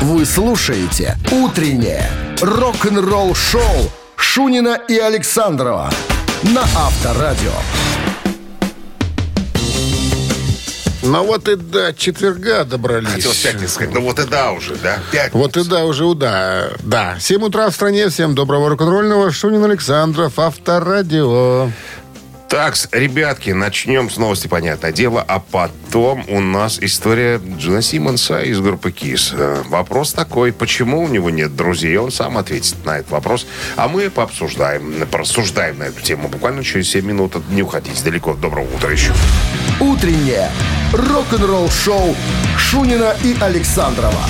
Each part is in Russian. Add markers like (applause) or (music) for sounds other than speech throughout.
Вы слушаете «Утреннее рок-н-ролл-шоу» Шунина и Александрова на Авторадио. Ну вот и до четверга добрались. Хотел в пятницу сказать, ну вот и да уже, да? Пятница. Вот и да, уже да. Да. 7 утра в стране. Всем доброго рок-н-ролльного. Шунин Александров, Авторадио. Так, ребятки, начнем с новости, понятное дело, а потом у нас история Джина Симмонса из группы Кис. Вопрос такой, почему у него нет друзей? Он сам ответит на этот вопрос. А мы пообсуждаем, порассуждаем на эту тему буквально через 7 минут. Не уходите далеко. Доброго утра еще. «Утреннее рок-н-ролл-шоу» Шунина и Александрова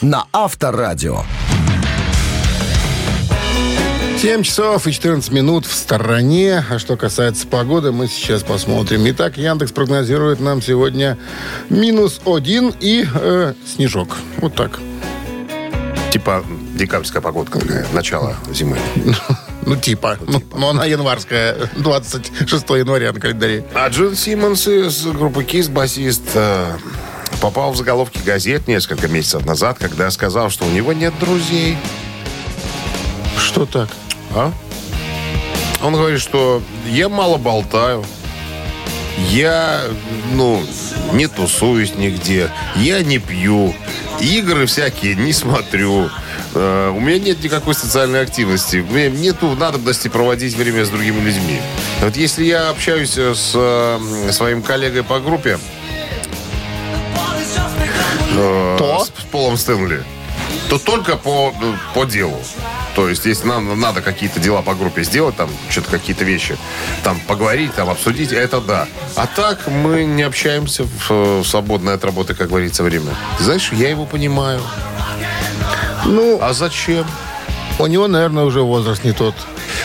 на Авторадио. 7 часов и 14 минут в стороне. А что касается погоды, мы сейчас посмотрим. Итак, Яндекс прогнозирует нам сегодня минус один и э, снежок. Вот так. Типа декабрьская погодка такая, начало зимы. Ну, типа. Ну, ну, она январская, 26 января на календаре. А Джин Симмонс из группы Кис, басист, э, попал в заголовки газет несколько месяцев назад, когда сказал, что у него нет друзей. Что так? А? Он говорит, что я мало болтаю, я, ну, не тусуюсь нигде, я не пью, игры всякие не смотрю, э, у меня нет никакой социальной активности, у меня нету надобности проводить время с другими людьми. Вот если я общаюсь с э, своим коллегой по группе, э, То? с Полом Стэнли, то только по, по делу. То есть, если нам надо какие-то дела по группе сделать, там, что-то какие-то вещи, там, поговорить, там, обсудить, это да. А так мы не общаемся в э, свободное от работы, как говорится, время. Знаешь, я его понимаю. Ну, А зачем? у него, наверное, уже возраст не тот.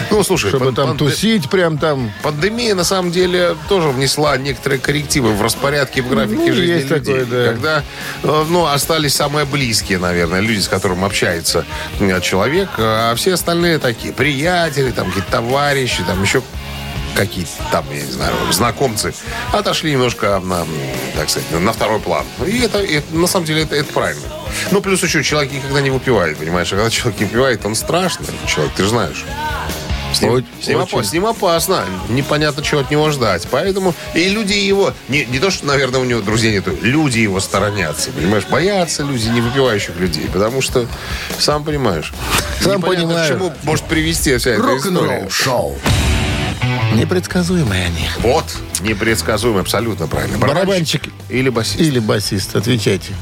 Ну, слушай, Чтобы пан- там пан- тусить прям там. Пандемия, на самом деле, тоже внесла некоторые коррективы в распорядке, в графике Ну, жизни есть людей. такое, да. Когда, э, ну, остались самые близкие, наверное, люди, с которыми общается э, человек, а все остальные такие приятели, там, какие-то товарищи, там, еще какие-то там, я не знаю, знакомцы, отошли немножко на, так сказать, на второй план. И это, это, на самом деле, это, это правильно. Ну, плюс еще человек никогда не выпивает, понимаешь? А когда человек не выпивает, он страшный человек, ты же знаешь. С ним, Очень. с ним опа- с ним опасно. Непонятно, чего от него ждать. Поэтому и люди его... Не, не то, что, наверное, у него друзей нету. Люди его сторонятся. Понимаешь? Боятся люди не выпивающих людей. Потому что, сам понимаешь... Сам понимаю. к чему может привести вся эта история. Рок-н-ролл-шоу. Непредсказуемые они. Вот. Непредсказуемо. Абсолютно правильно. Барабанщик Или басист. или басист, отвечайте.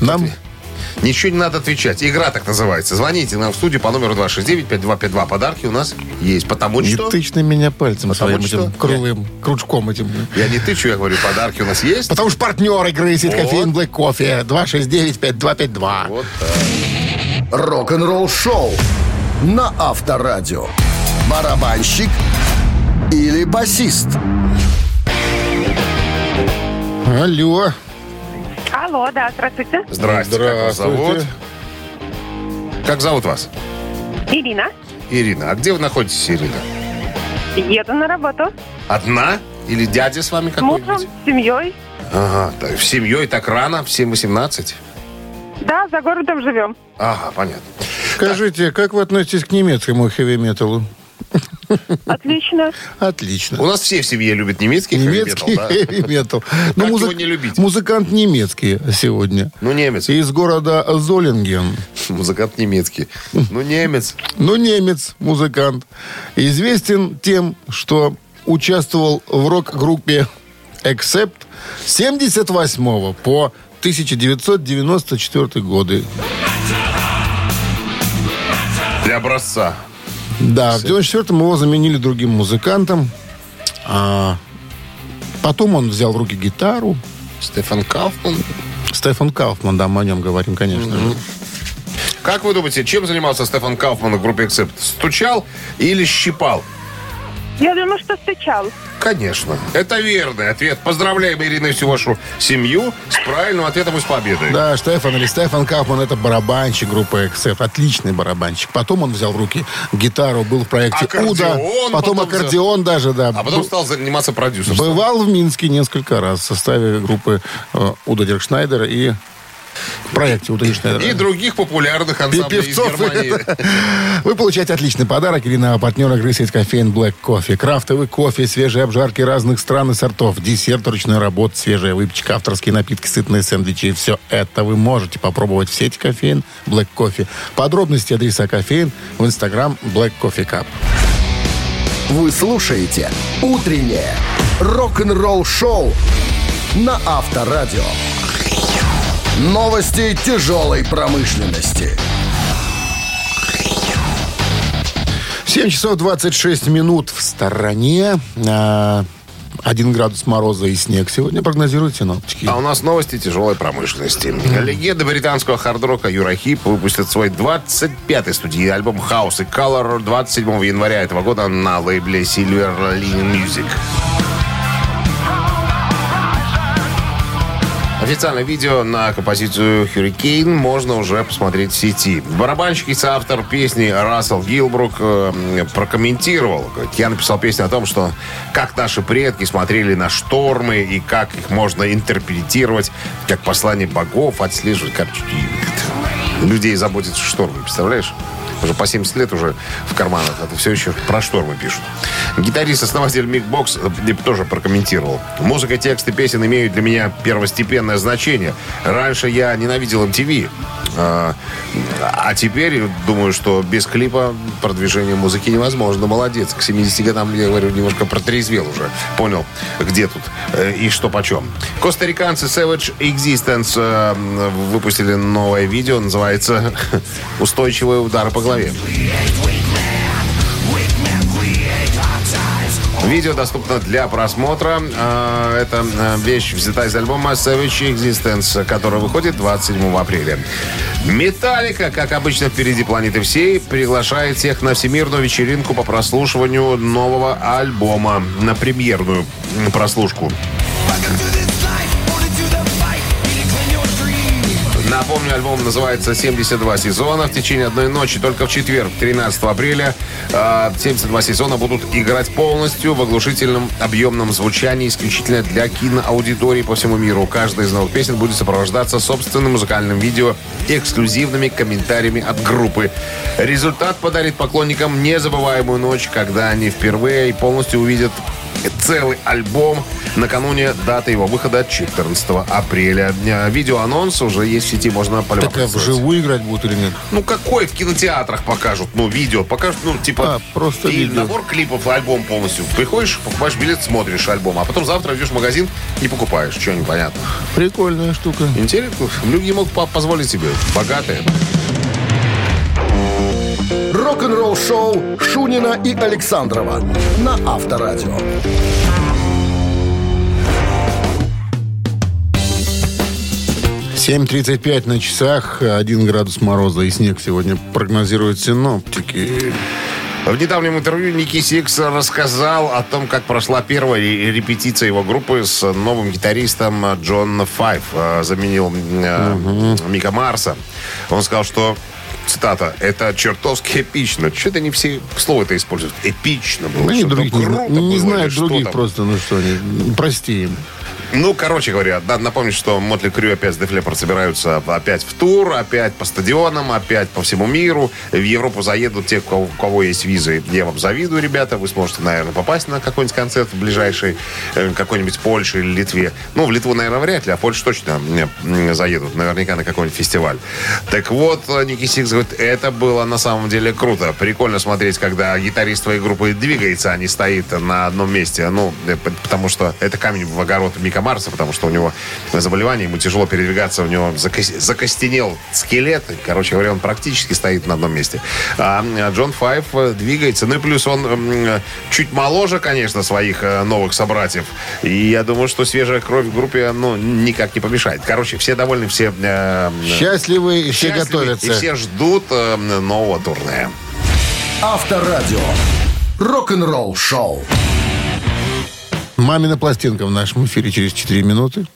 Нам Ничего не надо отвечать. Игра так называется. Звоните нам в студию по номеру 269-5252. Подарки у нас есть. Потому не что... тычь на меня пальцем Потому своим что? этим круглым кружком этим. Я не тычу, я говорю, подарки у нас есть. Потому что партнер игры сидит Вот. кофеин Black Кофе 269-5252. Вот Рок-н-ролл-шоу на Авторадио. Барабанщик или басист? Алло. Алло, да, здравствуйте. Здрасте, как вас зовут? Здравствуйте. Как зовут вас? Ирина. Ирина. А где вы находитесь, Ирина? Еду на работу. Одна? Или дядя с вами С мужем, какой-нибудь? с семьей. Ага, так, в семьей так рано, в 7-18? Да, за городом живем. Ага, понятно. Скажите, как вы относитесь к немецкому хэви-металу? (laughs) Отлично. Отлично. У нас все в семье любят немецкий Немецкий хэви-метал, да? (laughs) Как его не любить? Музыкант немецкий сегодня. Ну, немец. Из города Золинген. (laughs) Музыкант немецкий. Ну, немец. Ну, немец, музыкант. Известен тем, что участвовал в рок-группе Accept с 78 по 1994 годы. Для образца. Да, в 94-м его заменили другим музыкантом. А потом он взял в руки гитару. Стефан Кауфман. Стефан Кауфман, да, мы о нем говорим, конечно же. Как вы думаете, чем занимался Стефан Кауфман в группе Accept? Стучал или щипал? Я думаю, что стучал. Конечно. Это верный ответ. Поздравляем, Ирина, и всю вашу семью с правильным ответом и с победой. Да, Штефан или Стефан Кауфман это барабанщик группы XF. Отличный барабанщик. Потом он взял в руки гитару, был в проекте Аккордеон Уда. Потом, потом аккордеон даже, да. А потом стал заниматься продюсерством. Бывал в Минске несколько раз в составе группы э, Уда Диркшнайдера и в проекте «Утреннее И других популярных ансамблей из певцов. Германии. (laughs) Вы получаете отличный подарок. Ирина, партнер игры сеть кофеин Black Coffee. Крафтовый кофе, свежие обжарки разных стран и сортов, десерт ручной работы, свежая выпечка, авторские напитки, сытные сэндвичи. Все это вы можете попробовать в сети кофеин Black Coffee. Подробности адреса кофеин в инстаграм Black Coffee Cup. Вы слушаете «Утреннее рок-н-ролл-шоу» на Авторадио. Новости тяжелой промышленности. 7 часов 26 минут в стороне. А, Один градус мороза и снег сегодня прогнозируют синоптики. А у нас новости тяжелой промышленности. Легенда британского хард-рока Юрахип выпустит свой 25-й студийный альбом House и Color 27 января этого года на лейбле Silver Line Music. Официальное видео на композицию «Hurricane» можно уже посмотреть в сети. Барабанщик и соавтор песни Рассел Гилбрук э, прокомментировал. Я написал песню о том, что как наши предки смотрели на штормы и как их можно интерпретировать как послание богов, отслеживать. И людей заботятся штормы, представляешь? Уже по 70 лет уже в карманах, а то все еще про штормы пишут. Гитарист-основатель Мик Бокс э, тоже прокомментировал. Музыка, тексты песен имеют для меня первостепенное значение. Раньше я ненавидел MTV, а, а теперь думаю, что без клипа продвижение музыки невозможно. Молодец. К 70 годам, я говорю, немножко протрезвел уже. Понял, где тут э, и что почем. Костариканцы Savage Existence э, выпустили новое видео. Называется «Устойчивый удар по голове». Видео доступно для просмотра. А, Это а, вещь взята из альбома Savage Existence, который выходит 27 апреля. Металлика, как обычно, впереди планеты всей, приглашает всех на всемирную вечеринку по прослушиванию нового альбома. На премьерную прослушку. Напомню, альбом называется «72 сезона». В течение одной ночи, только в четверг, 13 апреля, э, 72 сезона будут играть полностью в оглушительном объемном звучании исключительно для киноаудитории по всему миру. Каждая из новых песен будет сопровождаться собственным музыкальным видео и эксклюзивными комментариями от группы. Результат подарит поклонникам незабываемую ночь, когда они впервые полностью увидят целый альбом накануне даты его выхода 14 апреля. Видеоанонс уже есть в сети, можно Так а полюбоваться. вживую играть будут или нет? Ну, какой в кинотеатрах покажут? Ну, видео покажут, ну, типа... А, просто и видео. набор клипов, альбом полностью. Приходишь, покупаешь билет, смотришь альбом, а потом завтра идешь в магазин и покупаешь. Что непонятно. Прикольная штука. Интересно. Люди могут по- позволить себе. Богатые. Рок-н-ролл-шоу Шунина и Александрова на Авторадио. Семь тридцать пять на часах, 1 градус мороза и снег сегодня прогнозируют синоптики. В недавнем интервью Ники Сикс рассказал о том, как прошла первая ре- репетиция его группы с новым гитаристом Джон Файв. Э, Заменил э, Мика Марса. Он сказал, что Цитата. Это чертовски эпично. Что-то не все слова это используют. Эпично было. Ну, они других не, не знают что других там? просто, ну что они, прости им. Ну, короче говоря, надо напомнить, что Мотли Крю опять с Leppard собираются опять в тур, опять по стадионам, опять по всему миру. В Европу заедут те, у кого, у кого есть визы. Я вам завидую, ребята. Вы сможете, наверное, попасть на какой-нибудь концерт в ближайшей э, какой-нибудь Польше или Литве. Ну, в Литву, наверное, вряд ли, а в Польшу точно м, заедут. Наверняка на какой-нибудь фестиваль. Так вот, э, Ники Сикс говорит, это было на самом деле круто. Прикольно смотреть, когда гитарист твоей группы двигается, а не стоит на одном месте. Ну, э, потому что это камень в огород Мика Марса, потому что у него заболевание, ему тяжело передвигаться, у него закос- закостенел скелет. Короче говоря, он практически стоит на одном месте. А м, Джон Файв э, двигается. Ну и плюс он м, чуть моложе, конечно, своих э, новых собратьев. И я думаю, что свежая кровь в группе, ну, никак не помешает. Короче, все довольны, все э, Счастливы и все счастливы, готовятся. И все ждут э, нового турне. Авторадио. Рок-н-ролл-шоу. Мамина пластинка в нашем эфире через 4 минуты.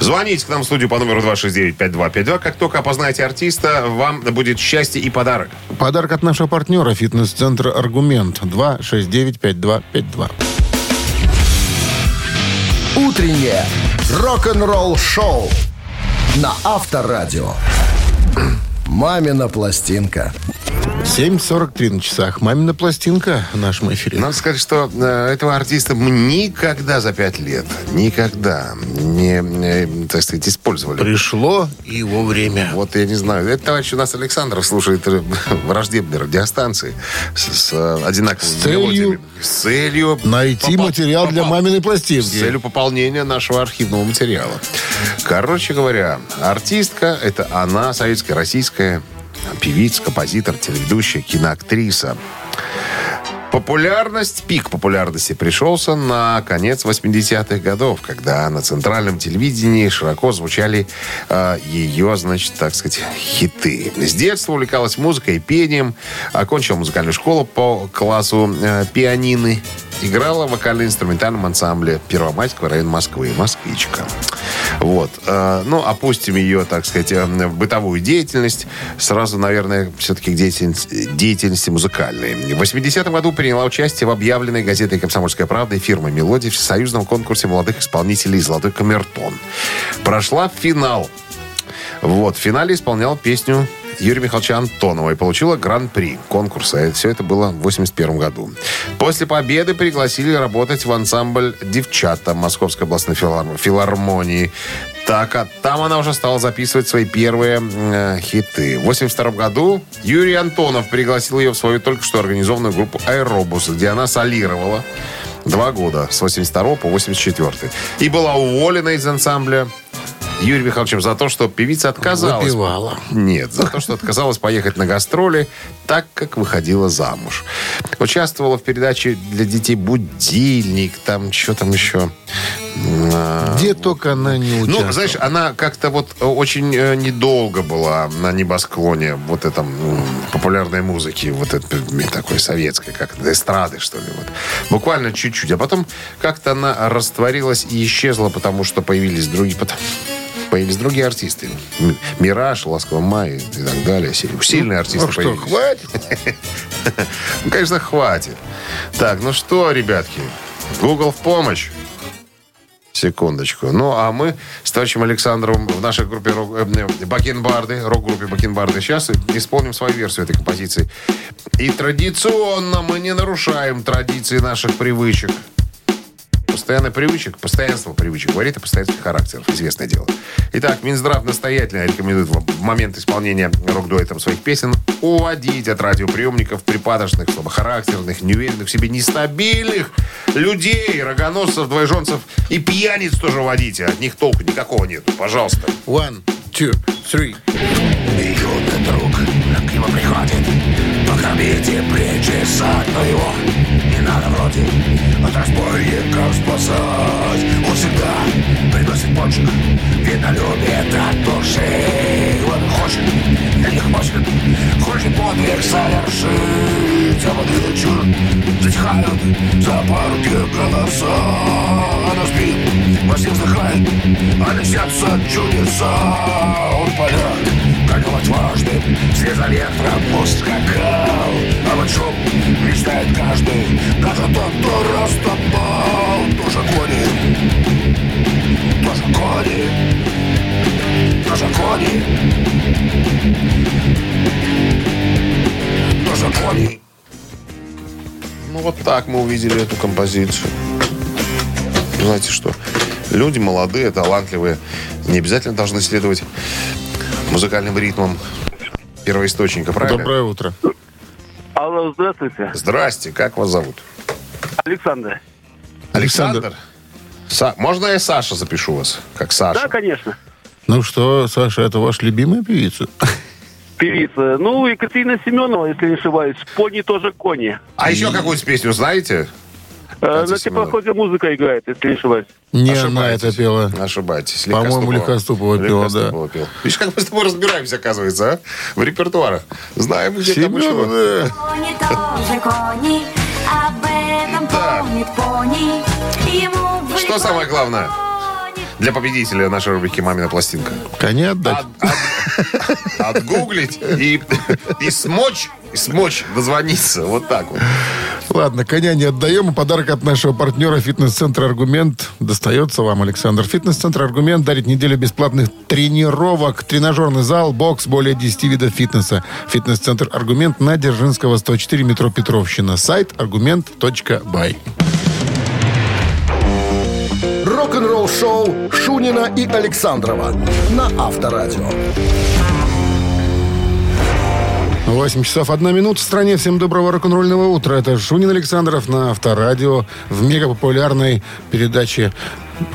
Звоните к нам в студию по номеру 269-5252. Как только опознаете артиста, вам будет счастье и подарок. Подарок от нашего партнера фитнес-центра «Аргумент» 269-5252. Утреннее рок-н-ролл-шоу на Авторадио. (clears throat) «Мамина пластинка». 7.43 на часах. Мамина пластинка в нашем эфире. Надо сказать, что э, этого артиста мы никогда за пять лет, никогда не, э, так сказать, использовали. Пришло его время. Вот я не знаю. Это товарищ у нас Александров слушает э, (laughs) враждебные радиостанции с, с, одинаковыми С целью- мелодиями. С целью... Найти попол- материал для попол- маминой С пластинки. целью пополнения нашего архивного материала. Короче говоря, артистка – это она, советская, российская певица, композитор, телеведущая, киноактриса. Популярность, пик популярности пришелся на конец 80-х годов, когда на центральном телевидении широко звучали э, ее, значит, так сказать, хиты. С детства увлекалась музыкой и пением, окончила музыкальную школу по классу э, пианины, играла в вокально-инструментальном ансамбле Первомайского района Москвы, «Москвичка». Вот. Э, Ну, опустим ее, так сказать, э, в бытовую деятельность. Сразу, наверное, все-таки к деятельности, деятельности музыкальной. В 80-м году приняла участие в объявленной газетой «Комсомольская правда» и фирмой «Мелодия» в всесоюзном конкурсе молодых исполнителей «Золотой камертон». Прошла финал. Вот, в финале исполнял песню Юрия Михайловича Антонова и получила гран-при конкурса. И все это было в 81 году. После победы пригласили работать в ансамбль «Девчата» Московской областной филар- филармонии. Так, а там она уже стала записывать свои первые э, хиты. В 82 году Юрий Антонов пригласил ее в свою только что организованную группу «Аэробус», где она солировала два года, с 82 по 84. И была уволена из ансамбля Юрием Михайловичем за то, что певица отказалась. Выпивала. Нет, за то, что отказалась поехать на гастроли, так как выходила замуж. Участвовала в передаче для детей «Будильник», там что там еще. А, Где только она не участвовала. ну, знаешь, она как-то вот э, очень э, недолго была на небосклоне вот этом популярной музыки, вот этой такой советской, как эстрады, что ли. Вот. Буквально чуть-чуть. А потом как-то она растворилась и исчезла, потому что появились другие... потом- Появились другие артисты. Мираж, Ласковый май и так далее. Сильные- Сильные артисты Ну что, появились. хватит? (laughs) Ну, конечно, хватит. Так, ну что, ребятки, Google в помощь. Секундочку. Ну, а мы с товарищем Александровым в нашей группе рок- э, Бакенбарды, рок-группе Бакенбарды, сейчас исполним свою версию этой композиции. И традиционно мы не нарушаем традиции наших привычек. Постоянно привычек, постоянство привычек говорит о постоянстве характеров. Известное дело. Итак, Минздрав настоятельно рекомендует в в момент исполнения рок-дуэтом своих песен уводить от радиоприемников припадочных, слабохарактерных, неуверенных в себе, нестабильных людей, рогоносцев, двоеженцев и пьяниц тоже уводите. От них толку никакого нет. Пожалуйста. One, two, three. Юный друг к нему приходит Покормите, причесать, его надо вроде От разбойников спасать. Он всегда приносит пончик Видно, любит от души Он хочет, на них мочит Хочет подвиг совершить. А под вечер затихают за парки голоса Она спит, во сне вздыхает А сердце чудеса. Он в полях гонял отважный Вслед за ветром ускакал. А вот шум мечтает каждый. Даже тот, кто растоптал Тоже кони. Тоже кони. Тоже кони. Тоже кони. Ну, вот так мы увидели эту композицию. Знаете что? Люди молодые, талантливые, не обязательно должны следовать музыкальным ритмам первоисточника, правильно? Доброе утро. Алло, здравствуйте. Здрасте, как вас зовут? Александр. Александр? Са- Можно я Саша запишу вас? Как Саша? Да, конечно. Ну что, Саша, это ваша любимая певица? Певица. Ну, Екатерина Семенова, если не ошибаюсь. Пони тоже кони. А еще какую-то песню знаете? Катя на теплоходе музыка играет, если не ошибаюсь. Не она это пела. Ошибаетесь. По-моему, Легкоступова пела, да. Пела. Видишь, как мы с тобой разбираемся, оказывается, а? В репертуарах. Знаем, где там еще. Да. Кони тоже кони, об этом Да. помнит пони. Ему бы Что самое главное? Для победителя нашей рубрики «Мамина пластинка». Коня отдать. От- от- Отгуглить и, (laughs) и смочь смочь дозвониться. Вот так вот. Ладно, коня не отдаем. И подарок от нашего партнера фитнес-центра «Аргумент» достается вам, Александр. Фитнес-центр «Аргумент» дарит неделю бесплатных тренировок, тренажерный зал, бокс, более 10 видов фитнеса. Фитнес-центр «Аргумент» на Дзержинского, 104, метро Петровщина. Сайт аргумент.бай. Рок-н-ролл шоу Шунина и Александрова на Авторадио. 8 часов 1 минута в стране. Всем доброго рок-н-ролльного утра. Это Шунин Александров на Авторадио в мегапопулярной передаче.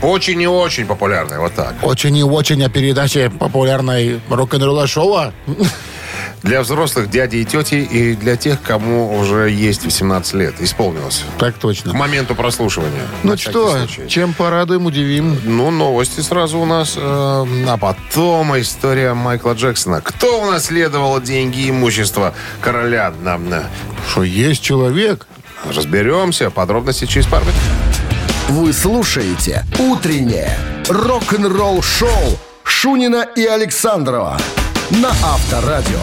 Очень и очень популярный. Вот так. Очень и очень о передаче популярной рок-н-ролла шоу. Для взрослых дядей и тети и для тех, кому уже есть 18 лет. Исполнилось. Так К точно. моменту прослушивания. Ну что, случай. чем порадуем, удивим. Ну, новости сразу у нас. э, а потом история Майкла Джексона. Кто унаследовал деньги и имущество короля? Нам, на- Что есть человек, Разберемся. Подробности через пару минут. Вы слушаете «Утреннее рок-н-ролл-шоу» Шунина и Александрова на Авторадио.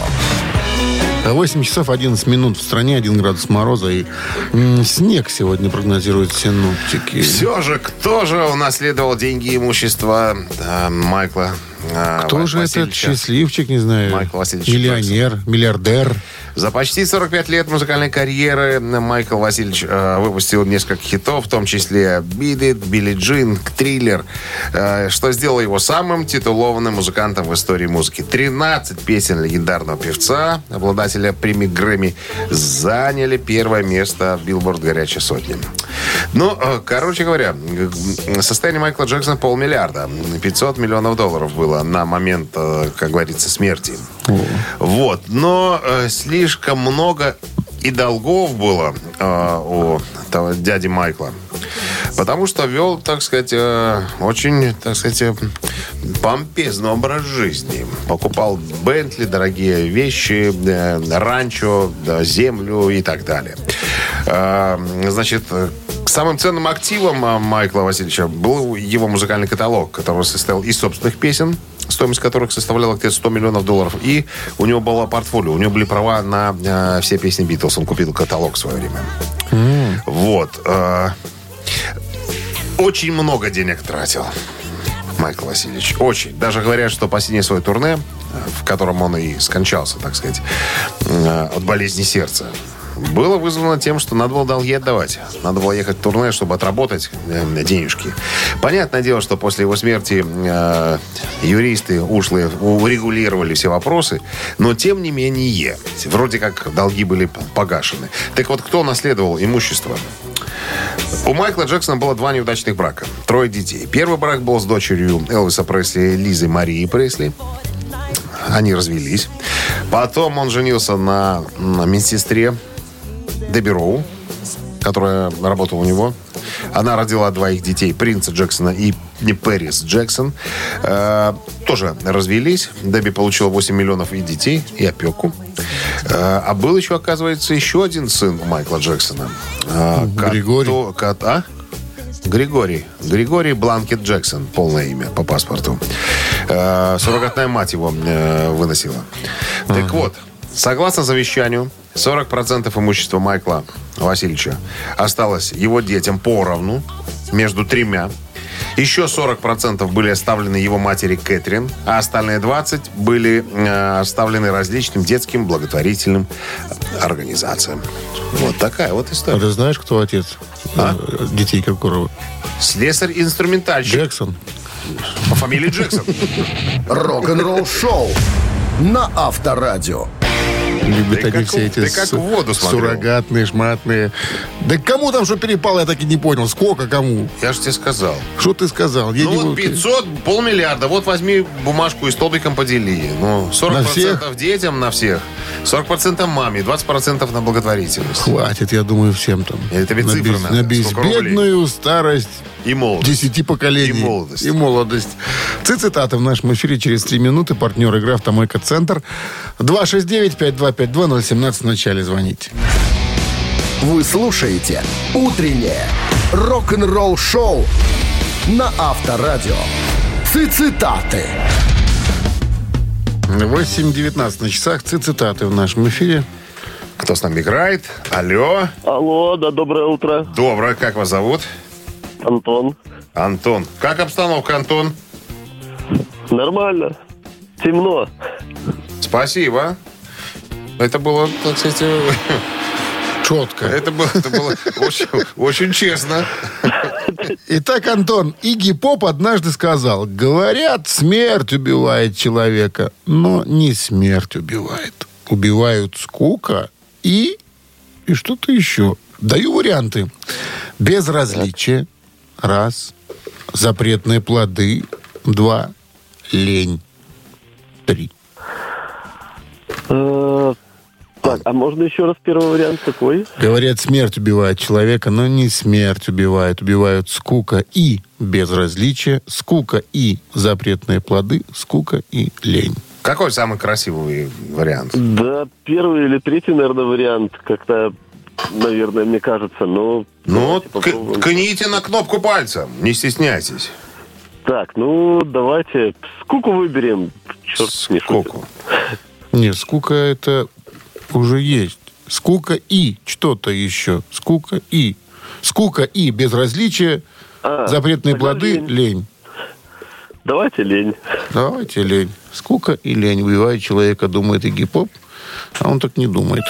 8 часов 11 минут в стране, 1 градус мороза и м, снег сегодня прогнозируют синоптики. Все же, кто же унаследовал деньги и имущество э, Майкла э, Кто же этот Васильевича? счастливчик, не знаю, Майкл Васильевич миллионер, миллиардер? За почти 45 лет музыкальной карьеры Майкл Васильевич э, выпустил несколько хитов, в том числе «Beat It», «Билли Джин», «Триллер», э, что сделало его самым титулованным музыкантом в истории музыки. 13 песен легендарного певца, обладателя премии Грэмми, заняли первое место в Билборд «Горячая сотня». Ну, э, короче говоря, состояние Майкла Джексона полмиллиарда. 500 миллионов долларов было на момент, э, как говорится, смерти. Вот. Но э, слишком много и долгов было э, у того дяди Майкла. Потому что вел, так сказать, э, очень, так сказать, э, помпезный образ жизни. Покупал Бентли, дорогие вещи, э, ранчо, да, землю и так далее. Э, значит, самым ценным активом э, Майкла Васильевича был его музыкальный каталог, который состоял из собственных песен, стоимость которых составляла где-то 100 миллионов долларов. И у него было портфолио, у него были права на э, все песни Битлз. Он купил каталог в свое время. Вот. э, очень много денег тратил Майкл Васильевич. Очень. Даже говорят, что последнее свое турне, э, в котором он и скончался, так сказать, э, от болезни сердца, было вызвано тем, что надо было долги отдавать. Надо было ехать в турне, чтобы отработать э, денежки. Понятное дело, что после его смерти э, юристы ушлые урегулировали все вопросы, но тем не менее, вроде как долги были погашены. Так вот, кто наследовал имущество? У Майкла Джексона было два неудачных брака. Трое детей. Первый брак был с дочерью Элвиса Пресли, Лизой Марии Пресли. Они развелись. Потом он женился на, на медсестре Дебби Роу, которая работала у него. Она родила двоих детей, принца Джексона и не Пэрис Джексон. Э, тоже развелись. Дебби получила 8 миллионов и детей, и опеку. Э, а был еще, оказывается, еще один сын у Майкла Джексона. Э, Григорий. кото- кот- а? Григорий. Григорий Бланкет Джексон. Полное имя по паспорту. Э, Суррогатная мать его э, выносила. Так вот, согласно завещанию, 40% имущества Майкла Васильевича осталось его детям поровну между тремя. Еще 40% были оставлены его матери Кэтрин, а остальные 20% были э, оставлены различным детским благотворительным организациям. Вот такая вот А история. ты знаешь, кто отец А? э, детей Киркорова? Слесарь-инструментальщик Джексон. по фамилии Джексон. Рок-н-ролл-шоу на Авторадио. Любят Ты они как все эти ты как в воду смотрел. суррогатные, шматные. Да кому там что перепало, я так и не понял. Сколько кому? Я же тебе сказал. Что ты сказал? Я Ну не вот буду- 500, полмиллиарда. Вот возьми бумажку и столбиком подели. Ну, 40% На всех? детям на всех, 40% маме, 20% на благотворительность. Хватит, я думаю, всем там. Это ведь на, цифры без- надо. на безбедную старость И молодость. десяти поколений. И молодость. И молодость. Цитаты в нашем эфире через три минуты. Партнер игры «Автомойка Центр». 269-5252-017 в начале звоните. Вы слушаете «Утреннее рок-н-ролл-шоу» на Авторадио. Цитаты. 8.19 на часах. Цитаты в нашем эфире. Кто с нами играет? Алло. Алло, да, доброе утро. Доброе. Как вас зовут? Антон. Антон. Как обстановка, Антон? Нормально. Темно. Спасибо. Это было, так сказать, (laughs) Четко. это было, это было очень, очень честно. Итак, Антон, Игги Поп однажды сказал, говорят, смерть убивает человека, но не смерть убивает. Убивают скука и... и что-то еще. Даю варианты. Безразличие. Раз. Запретные плоды. Два. Лень. Три. Так, а можно еще раз первый вариант какой? Говорят, смерть убивает человека, но не смерть убивает. Убивают скука и безразличие, скука и запретные плоды, скука и лень. Какой самый красивый вариант? Да, первый или третий, наверное, вариант. Как-то, наверное, мне кажется. Но Ну, к- кните на кнопку пальцем, не стесняйтесь. Так, ну, давайте скуку выберем. Черт. Скуку. Не, скука это уже есть. Скука и что-то еще. Скука и. Скука и безразличие, А, запретные тогда плоды, лень. лень. Давайте лень. Давайте лень. Скука и лень. Убивает человека, думает и гип-поп, а он так не думает.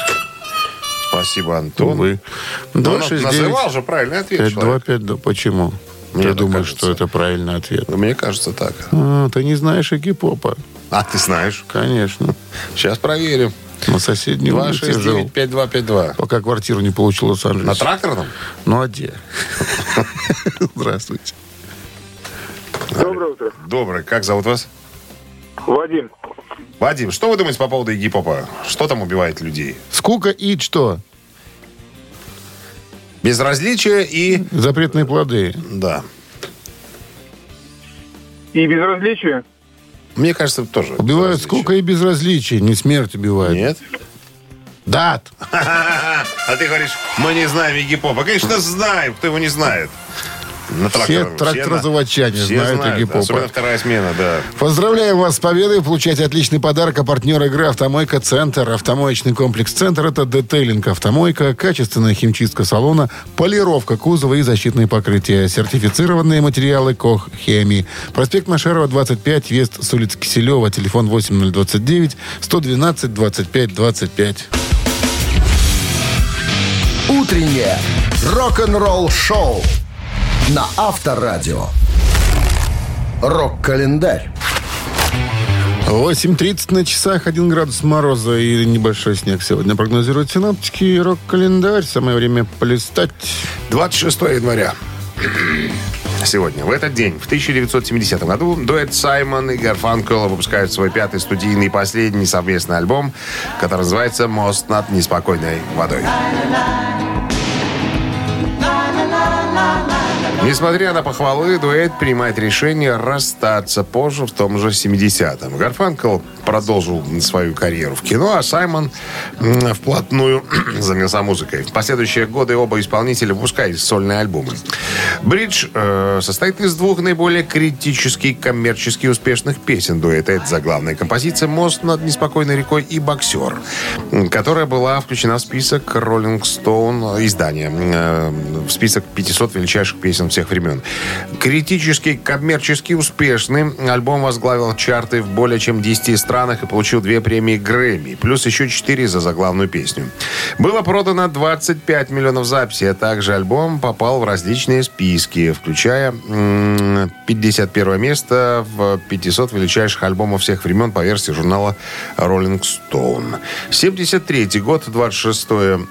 Спасибо, Антон. Ну, 269 называл же правильный ответ человек. 525, да почему? Мне Ты так думаешь, кажется. что это правильный ответ? Мне кажется так. А, ты не знаешь и гип-попа. А, ты знаешь. Конечно. Сейчас проверим. На соседней улице жил. 269-5252. Пока квартиру не получил в На тракторном? Ну, а где? (laughs) Здравствуйте. Доброе утро. Добрый. Как зовут вас? Вадим. Вадим, что вы думаете по поводу Игги Попа? Что там убивает людей? Скука и что? Безразличие и... Запретные плоды. Да. И безразличие? Мне кажется, тоже. Убивают скука и безразличие. Не смерть убивает. Нет? Дат. (laughs) А ты говоришь, мы не знаем Игги Попа. Конечно, знаем. Кто его не знает? На Все тракторозаводчане Все знают Игги Попа. Особенно вторая смена, да. Поздравляем вас с победой. Получайте отличный подарок. А партнер игры «Автомойка Центр». Автомоечный комплекс «Центр» — это детейлинг «Автомойка», качественная химчистка салона, полировка кузова и защитные покрытия. Сертифицированные материалы «Кох Хеми». Проспект Машерова, 25, въезд с улицы Киселева. Телефон 8029 112 25 25. Утреннее рок-н-ролл-шоу на Авторадио. Рок-календарь. 8.30 на часах, 1 градус мороза и небольшой снег сегодня прогнозируют синоптики. и Рок-календарь. Самое время полистать. 26 января. Сегодня, в этот день, в 1970 году, дуэт Саймон и Гарфанкел выпускают свой пятый студийный и последний совместный альбом, который называется «Мост над неспокойной водой». Несмотря на похвалы, дуэт принимает решение расстаться позже, в том же 70-м. Гарфанкл продолжил свою карьеру в кино, а Саймон вплотную (clears throat) занялся музыкой. В последующие годы оба исполнителя выпускали сольные альбомы. «Бридж» э, состоит из двух наиболее критически коммерчески успешных песен дуэта. Это заглавная композиция «Мост над неспокойной рекой» и «Боксер», которая была включена в список «Роллинг Стоун» издания, э, в список 500 величайших песен всех времен. Критически коммерчески успешный альбом возглавил чарты в более чем 10 странах и получил две премии Грэмми, плюс еще 4 за заглавную песню. Было продано 25 миллионов записей, а также альбом попал в различные списки, включая м, 51 место в 500 величайших альбомов всех времен по версии журнала Rolling Stone. 73 год, 26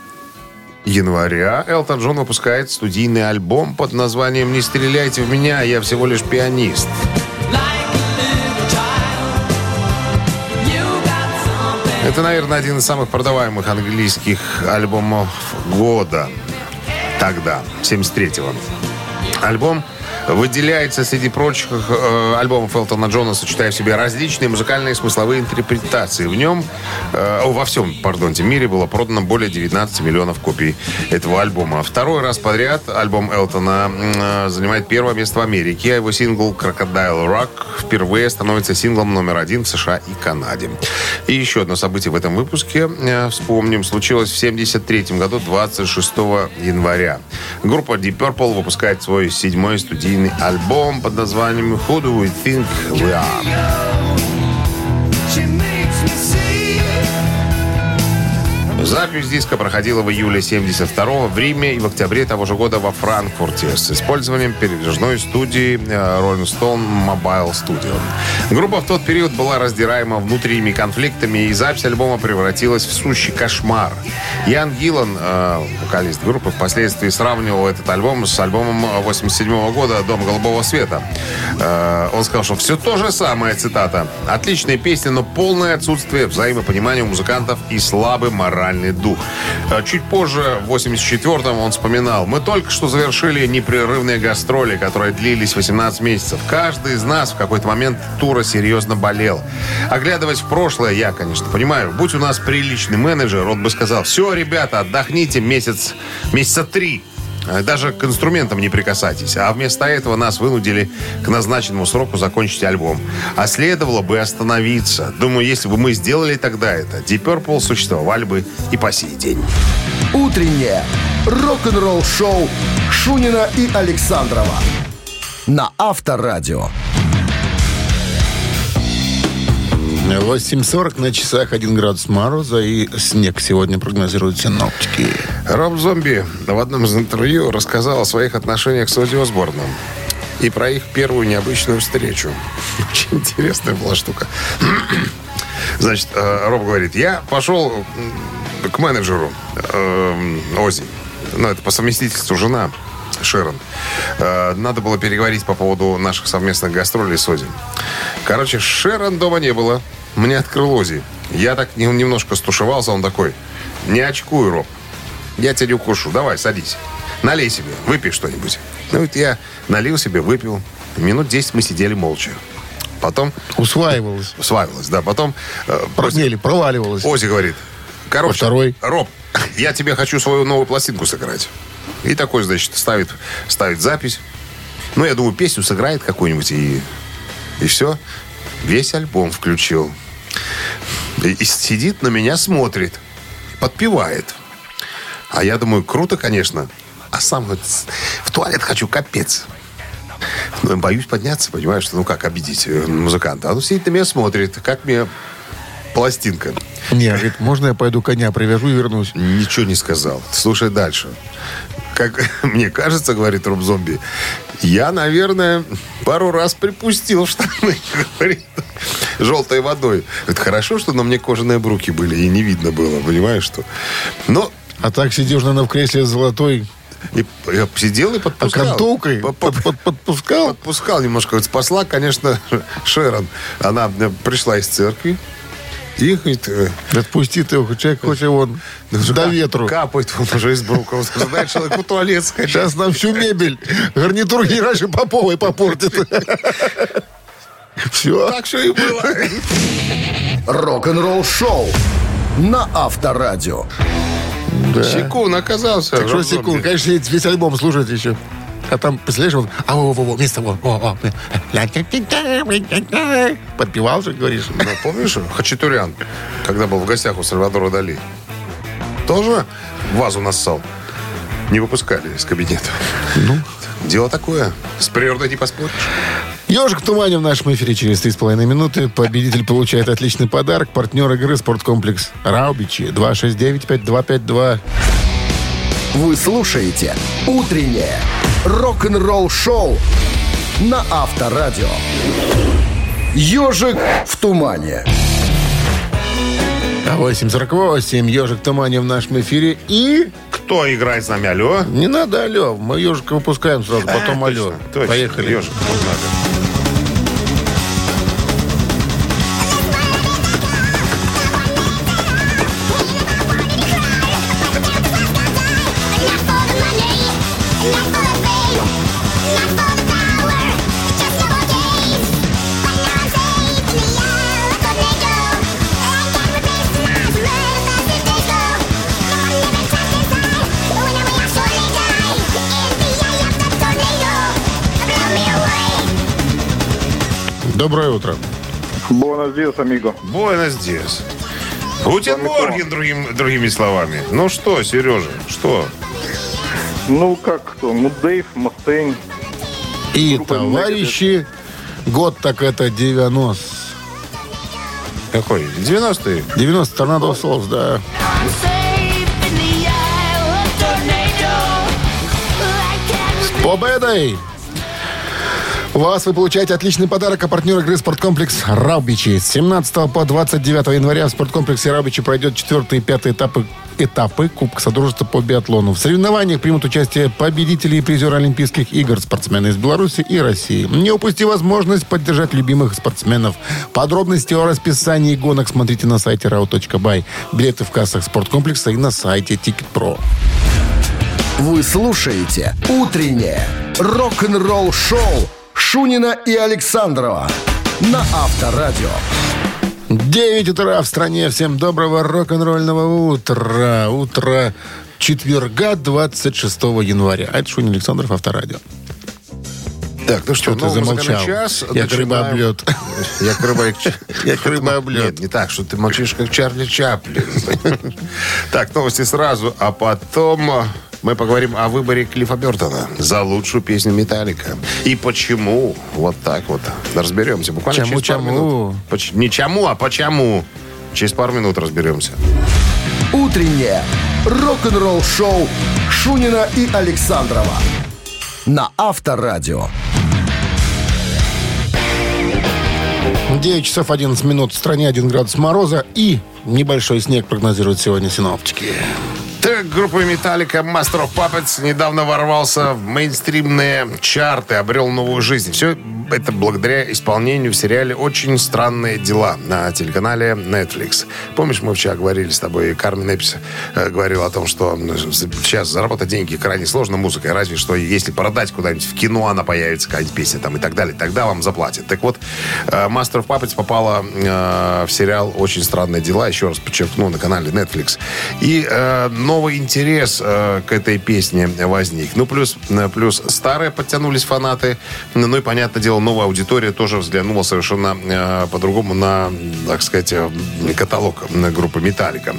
января Элтон Джон выпускает студийный альбом под названием «Не стреляйте в меня, я всего лишь пианист». Это, наверное, один из самых продаваемых английских альбомов года. Тогда, 73-го. Альбом выделяется среди прочих э, альбомов Элтона Джона, сочетая в себе различные музыкальные и смысловые интерпретации. В нем, э, во всем, пардонте, мире было продано более 19 миллионов копий этого альбома. Второй раз подряд альбом Элтона э, занимает первое место в Америке, а его сингл «Crocodile Rock» впервые становится синглом номер один в США и Канаде. И еще одно событие в этом выпуске, э, вспомним, случилось в 73 году, 26 января. Группа Deep Purple выпускает свой седьмой студийный альбом под названием «Who Do We Think We Are?». Запись диска проходила в июле 72 в Риме и в октябре того же года во Франкфурте с использованием передвижной студии э, Rolling Stone Mobile Studio. Группа в тот период была раздираема внутренними конфликтами, и запись альбома превратилась в сущий кошмар. Ян Гиллан, э, вокалист группы, впоследствии сравнивал этот альбом с альбомом 87 года «Дом голубого света». Э, он сказал, что все то же самое, цитата. «Отличные песни, но полное отсутствие взаимопонимания у музыкантов и слабый моральный дух». Э, Чуть позже, в 84-м, он вспоминал, «Мы только что завершили непрерывные гастроли, которые длились 18 месяцев. Каждый из нас в какой-то момент тура серьезно болел. Оглядываясь в прошлое, я, конечно, понимаю, будь у нас приличный менеджер, он бы сказал, все, ребята, отдохните месяц, месяца три. Э, Даже к инструментам не прикасайтесь. А вместо этого нас вынудили к назначенному сроку закончить альбом. А следовало бы остановиться. Думаю, если бы мы сделали тогда это, Deep Purple существовали бы и по сей день. Утреннее рок-н-ролл-шоу Шунина и Александрова на Авторадио. 8.40 на часах 1 градус мороза и снег сегодня прогнозируют синоптики. Роб Зомби в одном из интервью рассказал о своих отношениях с Ози Осборном. И про их первую необычную встречу. (laughs) Очень интересная была штука. (clears throat) Значит, э, Роб говорит, я пошел к менеджеру э, Ози. Ну, это по совместительству жена Шерон. Э, Надо было переговорить по поводу наших совместных гастролей с Ози. Короче, Шерон дома не было. Мне открыл Ози. Я так не- немножко стушевался, он такой, не очкуй, Роб. Я тебя не укушу. Давай, садись. Налей себе, выпей что-нибудь. Ну, вот я налил себе, выпил. Минут 10 мы сидели молча. Потом Усваивалось. свавилось, да. Потом э, Или проваливалось. Ози говорит, короче, второй? Роб, я тебе хочу свою новую пластинку сыграть. И такой, значит, ставит, ставит запись. Ну, я думаю, песню сыграет какую-нибудь, и, и все. Весь альбом включил. И, и сидит на меня, смотрит, подпевает. А я думаю, круто, конечно. А сам говорит, в туалет хочу, капец. Ну, боюсь подняться, понимаешь, что ну как обидеть э, музыканта. А он сидит на меня, смотрит, как мне пластинка. Не, говорит, можно я пойду коня привяжу и вернусь? Ничего не сказал. Слушай дальше. Как (laughs) мне кажется, говорит Роб Зомби, я, наверное, пару раз припустил штаны, говорит, желтой водой. Это хорошо, что на мне кожаные бруки были, и не видно было, понимаешь, что... Но А так сидишь, наверное, в кресле золотой и я сидел и подпускал. окантовкой По- по- под- под- подпускал. Подпускал немножко. Вот спасла, конечно, (laughs) Шерон. Она э, пришла из церкви. И говорит, э, Отпусти ты его, человек хочет вон ну, до ка- ветру. Капает он уже из брука. Задает человеку в туалет сходить. Сейчас нам всю мебель, гарнитур не раньше Поповой попортит. Все. Так что и было. Рок-н-ролл-шоу на Авторадио. Секунд оказался. Так что секунд, конечно, весь весь альбом слушать еще. А там, представляешь, вот, а во, во, во, место, во, во, во. Подпевал же, говоришь. Ну, помнишь, Хачатурян, когда был в гостях у Сальвадора Дали, тоже вазу нассал. Не выпускали из кабинета. Ну, дело такое. С природой не поспоришь. Ежик в тумане в нашем эфире через 3,5 минуты. Победитель получает отличный подарок. Партнер игры «Спорткомплекс Раубичи». 269-5252. Вы слушаете «Утреннее рок-н-ролл-шоу» на Авторадио. «Ежик в тумане». 848. Ежик в тумане в нашем эфире. И Кто играет с нами? Алло? не надо алло. Мы ежика выпускаем сразу, потом А, алло. точно, точно. Поехали. Ежик, вот надо. Доброе утро. Буэнос диас, амиго. Буэнос Диас. Гутен Морген, другим, другими словами. Ну что, Сережа, что? Ну, как кто? Ну, Дэйв, Мастейн. И, Группа товарищи, год так это 90. Какой? 90-е? 90 Торнадо Souls, да. С победой! Вас вы получаете отличный подарок от партнера игры «Спорткомплекс Раубичи». С 17 по 29 января в «Спорткомплексе Раубичи» пройдет четвертый и пятый этапы этапы Кубка Содружества по биатлону. В соревнованиях примут участие победители и призеры Олимпийских игр, спортсмены из Беларуси и России. Не упусти возможность поддержать любимых спортсменов. Подробности о расписании гонок смотрите на сайте rau.by. Билеты в кассах спорткомплекса и на сайте Ticket.pro. Вы слушаете «Утреннее рок-н-ролл-шоу» Шунина и Александрова на Авторадио. 9 утра в стране. Всем доброго рок-н-ролльного утра. Утро четверга, 26 января. А это Шунин Александров, Авторадио. Так, ну что, ты замолчал? час. Я Начинаем. рыба-облет. Я рыба... Я (laughs) рыба-облет. Нет, не так, что ты молчишь, как Чарли Чаплин. (laughs) Так, новости сразу, а потом мы поговорим о выборе Клиффа Бертона за лучшую песню «Металлика». И почему вот так вот. Разберемся буквально Чему, через пару чему? минут. Поч- Не чему, а почему. Через пару минут разберемся. «Утреннее рок-н-ролл-шоу» Шунина и Александрова на Авторадио. 9 часов 11 минут. В стране 1 градус мороза и небольшой снег прогнозируют сегодня синоптики. Так, группа Металлика Master of Puppets недавно ворвался в мейнстримные чарты, обрел новую жизнь. Все это благодаря исполнению в сериале «Очень странные дела» на телеканале Netflix. Помнишь, мы вчера говорили с тобой, и Кармен Эпис э, говорил о том, что сейчас заработать деньги крайне сложно музыкой, разве что если продать куда-нибудь в кино, она появится, какая-нибудь песня там и так далее, тогда вам заплатят. Так вот, э, Master of Puppets попала э, в сериал «Очень странные дела», еще раз подчеркну, на канале Netflix. И э, новый интерес э, к этой песне возник. Ну, плюс, э, плюс старые подтянулись фанаты, ну и, понятное дело, новая аудитория тоже взглянула совершенно э, по-другому на, так сказать, э, каталог э, группы «Металлика».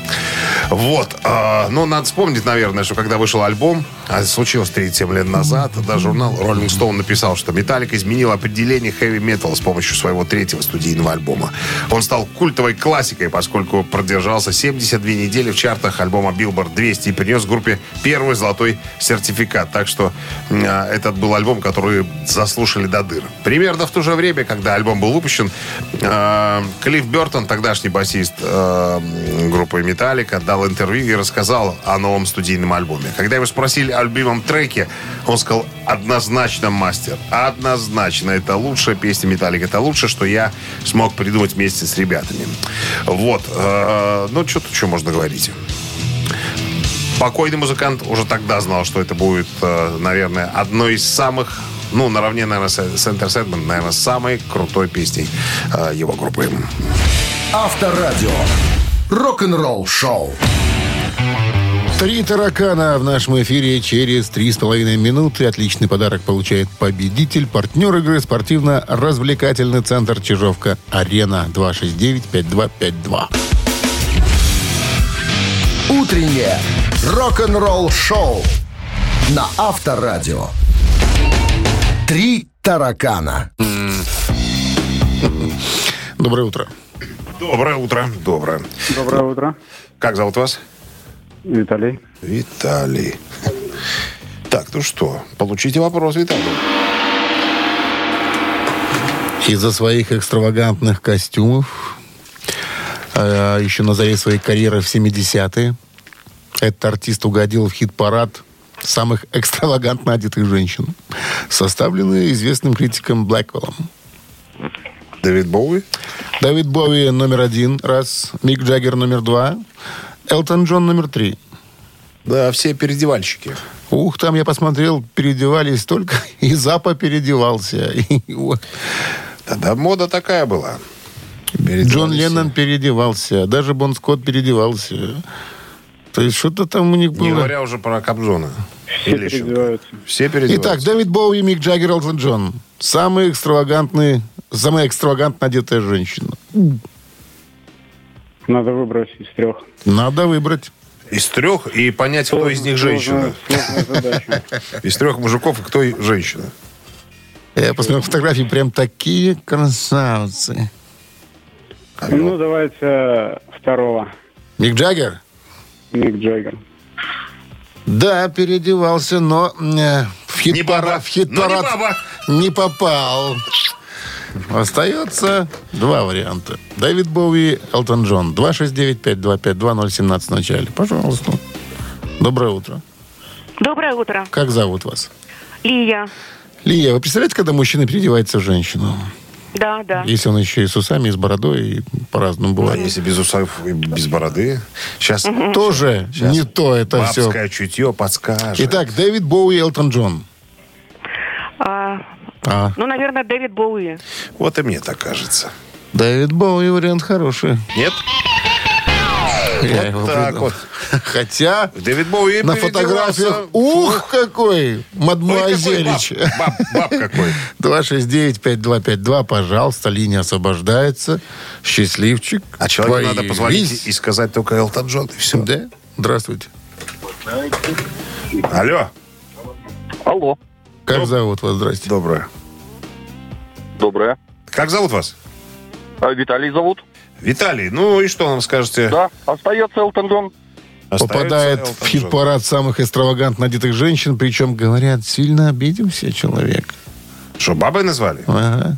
Вот. э, ну, надо вспомнить, наверное, что когда вышел альбом, а случилось 37 лет назад, да, журнал Rolling Stone написал, что «Металлика» изменила определение хэви-металла с помощью своего третьего студийного альбома. Он стал культовой классикой, поскольку продержался 72 недели в чартах альбома Billboard 200 и принес группе первый золотой сертификат. Так что э, этот был альбом, который заслушали до дыр. Примерно в то же время, когда альбом был выпущен, э, Клифф Бертон, тогдашний басист э, группы Металлика, дал интервью и рассказал о новом студийном альбоме. Когда его спросили о любимом треке, он сказал однозначно мастер. Однозначно. Это лучшая песня Металлика. Это лучшее, что я смог придумать вместе с ребятами. Вот. Ну, что тут что можно говорить? Покойный музыкант уже тогда знал, что это будет, э, наверное, одной из самых, ну, наравне, наверное, с Center Segment, наверное, самой крутой песней э, его группы. Авторадио. Рок-н-ролл шоу. Три таракана в нашем эфире через три с половиной минуты. Отличный подарок получает победитель. Партнер игры спортивно-развлекательный центр Чижовка-Арена 269-5252. Утреннее рок-н-ролл шоу на Авторадио. Три таракана. Доброе утро. Доброе утро. Доброе. Доброе утро. Как зовут вас? Виталий. Виталий. Так, ну что, получите вопрос, Виталий. Из-за своих экстравагантных костюмов, э, еще на заре своей карьеры в 70-е, этот артист угодил в хит-парад самых (laughs) экстравагантно одетых женщин, составленный известным критиком Блэквеллом. Дэвид Боуи? Давид Бови номер один, раз. Мик Джаггер номер два. Элтон Джон номер три. Да, все переодевальщики. Ух, там я посмотрел, переодевались только, (laughs) и Запа переодевался. (laughs) И вот. Тогда мода такая была. Джон Леннон переодевался, даже Бон Скотт переодевался. То есть что-то там у них все. Не было. говоря уже про Кобзона. Все Или переодеваются. Все переодеваются. Итак, Дэвид Боуи, Мик Джаггер, Элтон Джон. Самые экстравагантные, самая экстравагантно одетая женщина. Надо выбрать из трех. Надо выбрать. Из трех и понять, кто из них женщина. Из трех мужиков, и кто и женщина. Я посмотрел фотографии, прям такие красавцы. Ну, давайте э, второго. Мик Джаггер? Мик Джаггер. Да, переодевался, но э, в Не хит-парад, хит но не баба. не попал. Остается два варианта. Дэвид Боуи, Элтон Джон. 269-525-2017 в начале. Пожалуйста. Доброе утро. Доброе утро. Как зовут вас? Лия. Лия, вы представляете, когда мужчина переодевается в женщину? Да, да. Если он еще и с усами, и с бородой, и по-разному А бывает. если без усов и без бороды? Сейчас Тоже Сейчас не то это все. бабское чутье подскажет. Итак, Дэвид Боуи, Элтон Джон. А, А, ну, наверное, Дэвид Боуи. Вот и мне так кажется. Дэвид Боуи вариант хороший. Нет? Я его так придумал. вот. Хотя Дэвид Боуи на фотографиях, ух, какой, Ой, мадмуазелич. какой баб, баб, баб какой. (laughs) 269-5252, пожалуйста, линия освобождается. Счастливчик. А человеку Твои надо позвонить и сказать только Элтон Джон, и все. Да? Здравствуйте. Алло. Алло. Как зовут вас? Здрасте. Доброе. Доброе. Как зовут вас? А Виталий зовут? Виталий, ну и что нам скажете? Да. Остается Элтон Джон. Остается Попадает Элтон в хит-парад самых экстравагантно одетых женщин, причем, говорят, сильно обиделся человек. Что, бабой назвали? Ага.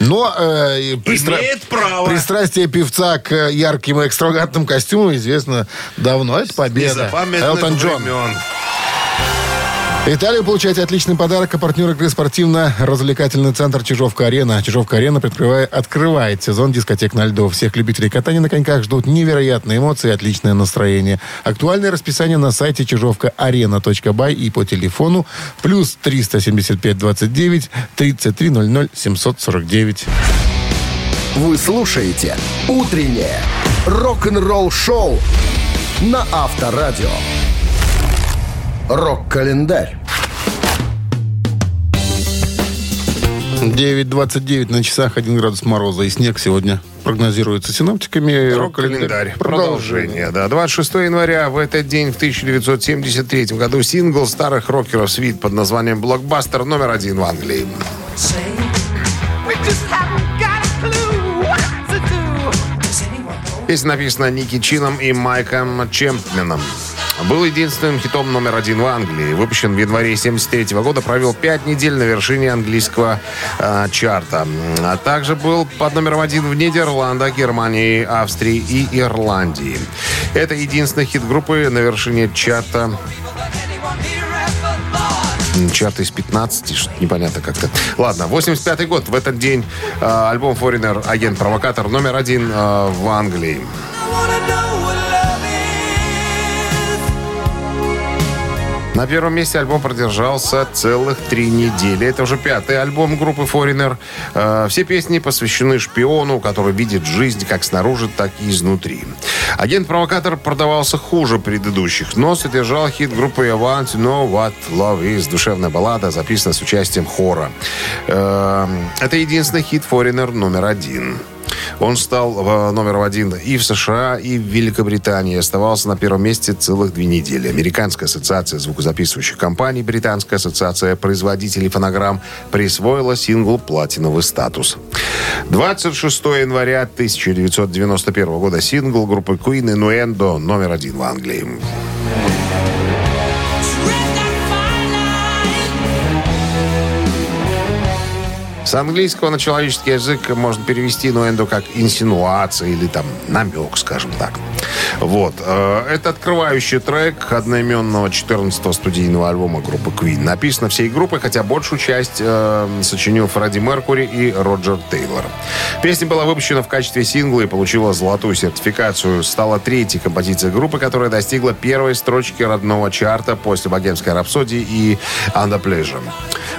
Но э, пристра- Имеет право. пристрастие певца к э, ярким и экстравагантным костюмам известно давно. Это победа. Элтон Джон. времен. Италию получаете отличный подарок. А партнер игры спортивно-развлекательный центр Чижовка-Арена. Чижовка-Арена открывает сезон дискотек на льду. Всех любителей катания на коньках ждут невероятные эмоции и отличное настроение. Актуальное расписание на сайте чижовка-арена.бай и по телефону плюс 375 29 33 00 749. Вы слушаете «Утреннее рок-н-ролл-шоу» на Авторадио. Рок-календарь. 9.29 на часах, 1 градус мороза и снег сегодня прогнозируется синоптиками. Рок-календарь. Продолжение. Да. 26 января в этот день в 1973 году сингл старых рокеров «Свит» под названием «Блокбастер» номер один в Англии. Песня написана Ники Чином и Майком Чемпменом. Был единственным хитом номер один в Англии. Выпущен в январе 73 года, провел пять недель на вершине английского э, чарта. А также был под номером один в Нидерландах, Германии, Австрии и Ирландии. Это единственный хит группы на вершине чарта Чарт из 15, что непонятно как-то. Ладно, 85 год. В этот день э, альбом Foreigner «Агент-провокатор» номер один э, в Англии. На первом месте альбом продержался целых три недели. Это уже пятый альбом группы Foreigner. Э, все песни посвящены шпиону, который видит жизнь как снаружи, так и изнутри. Агент-провокатор продавался хуже предыдущих, но содержал хит группы I Want to Know What Love Is. Душевная баллада, записана с участием хора. Э, это единственный хит Foreigner номер один. Он стал э, номером один и в США, и в Великобритании. Оставался на первом месте целых две недели. Американская ассоциация звукозаписывающих компаний, Британская ассоциация производителей фонограмм присвоила синглу платиновый статус. 26 января 1991 года сингл группы Queen «Innuendo» номер один в Англии. С английского на человеческий язык можно перевести инуэндо как инсинуация или там намек, скажем так. Вот. э, Это открывающий трек одноименного 14-го студийного альбома группы Queen. Написано всей группой, хотя большую часть э, сочинил Фредди Меркури и Роджер Тейлор. Песня была выпущена в качестве сингла и получила золотую сертификацию. Стала третьей композицией группы, которая достигла первой строчки родного чарта после «Богемской рапсодии» и «Under Pleasure».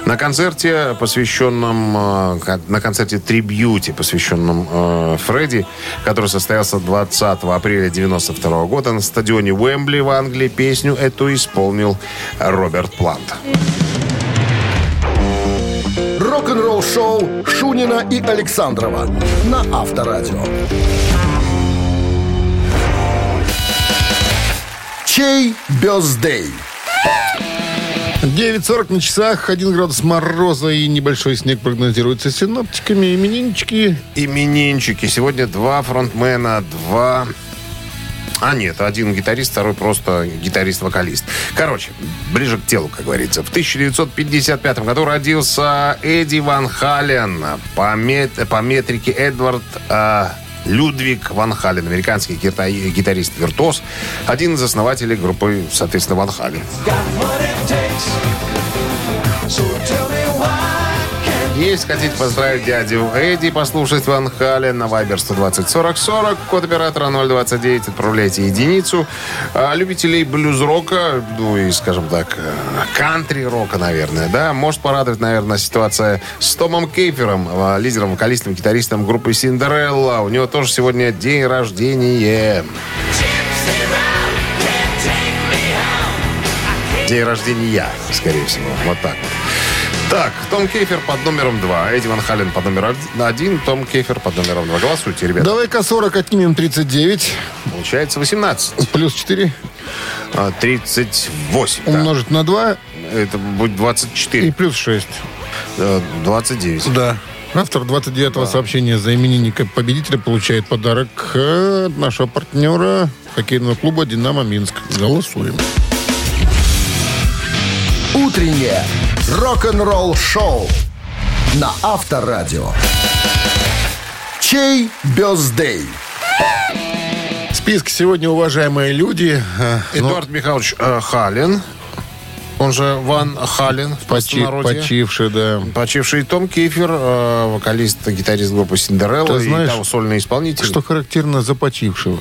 На концерте, посвященном, э, на концерте трибьюте, посвященном э, Фредди, который состоялся 20 апреля 92 года на стадионе Уэмбли в Англии, песню эту исполнил Роберт Плант. Рок-н-ролл-шоу Шунина и Александрова на Авторадио. Чей бездей? 9.40 на часах, 1 градус мороза и небольшой снег прогнозируется синоптиками. Именинчики. Именинчики. Сегодня два фронтмена, два... А нет, один гитарист, второй просто гитарист-вокалист. Короче, ближе к телу, как говорится. В 1955 году родился Эдди Ван Хален. По, мет- по метрике Эдвард э, Людвиг Ван Хален, американский гита- гитарист-виртуоз, один из основателей группы, соответственно, Ван Хален. Есть хотите поздравить дядю Эдди, послушать Ван Хален на Viber 120 40 40, код оператора 029, отправляйте единицу. А, любителей блюз-рока, ну и, скажем так, э, кантри-рока, наверное, да, может порадовать, наверное, ситуация с Томом Кейфером, э, лидером, вокалистом, гитаристом группы Синдерелла. У него тоже сегодня день рождения. День рождения, скорее всего. Вот так вот. Так, Том Кейфер под номером 2, Эдди Ван Хален под номером 1, Том Кейфер под номером 2. Голосуйте, ребята. Давай-ка 40 отнимем 39. Получается 18. Плюс 4 А, 38. да. умножить на 2 Это будет и 24. плюс 6. Э, 29. Да. Автор 29-го сообщения за именинника победителя получает подарок э, от нашего партнера хоккейного клуба «Динамо Минск». Голосуем. Утреннее рок-н-ролл-шоу на Авторадио. Чей бездей? Список сегодня, уважаемые люди. э, ну, Эдуард Михайлович э, Хален, он же Ван Хален в почи- почивший, да. Почивший Том Кейфер, э, вокалист, гитарист группы Синдерелла Ты и знаешь, там сольный исполнитель. Что характерно за почившего.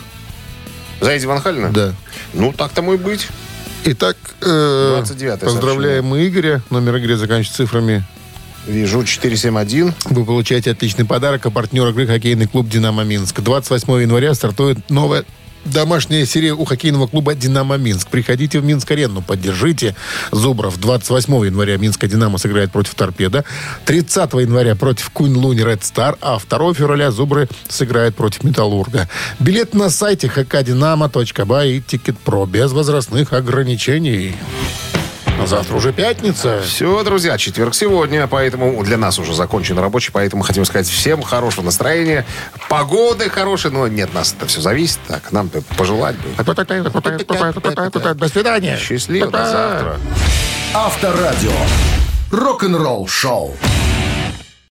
За Эдди Ван Халена? Да. Ну, так тому и быть. Итак, э, 29-е поздравляем мы Игоря. Номер Игоря заканчивается цифрами. Вижу 471. Вы получаете отличный подарок, а партнер игры хоккейный клуб «Динамо Минск». 28 января стартует новая домашняя серия у хоккейного клуба «Динамо Минск». Приходите в Минск-арену, поддержите Зубров. 28 января Минская «Динамо» сыграет против «Торпеда». 30 января против Кунь-Лунь «Ред Стар», а 2 февраля «Зубры» сыграют против «Металлурга». Билет на сайте hkdinamo.by и «Тикет.Про» без возрастных ограничений. А завтра уже пятница. Все, друзья, четверг сегодня, поэтому для нас уже закончен рабочий, поэтому хотим сказать всем хорошего настроения, погоды хорошей, но нет, нас это все зависит, так, нам пожелать бы. До свидания. Счастливо, до завтра. Авторадио. Рок-н-ролл-шоу.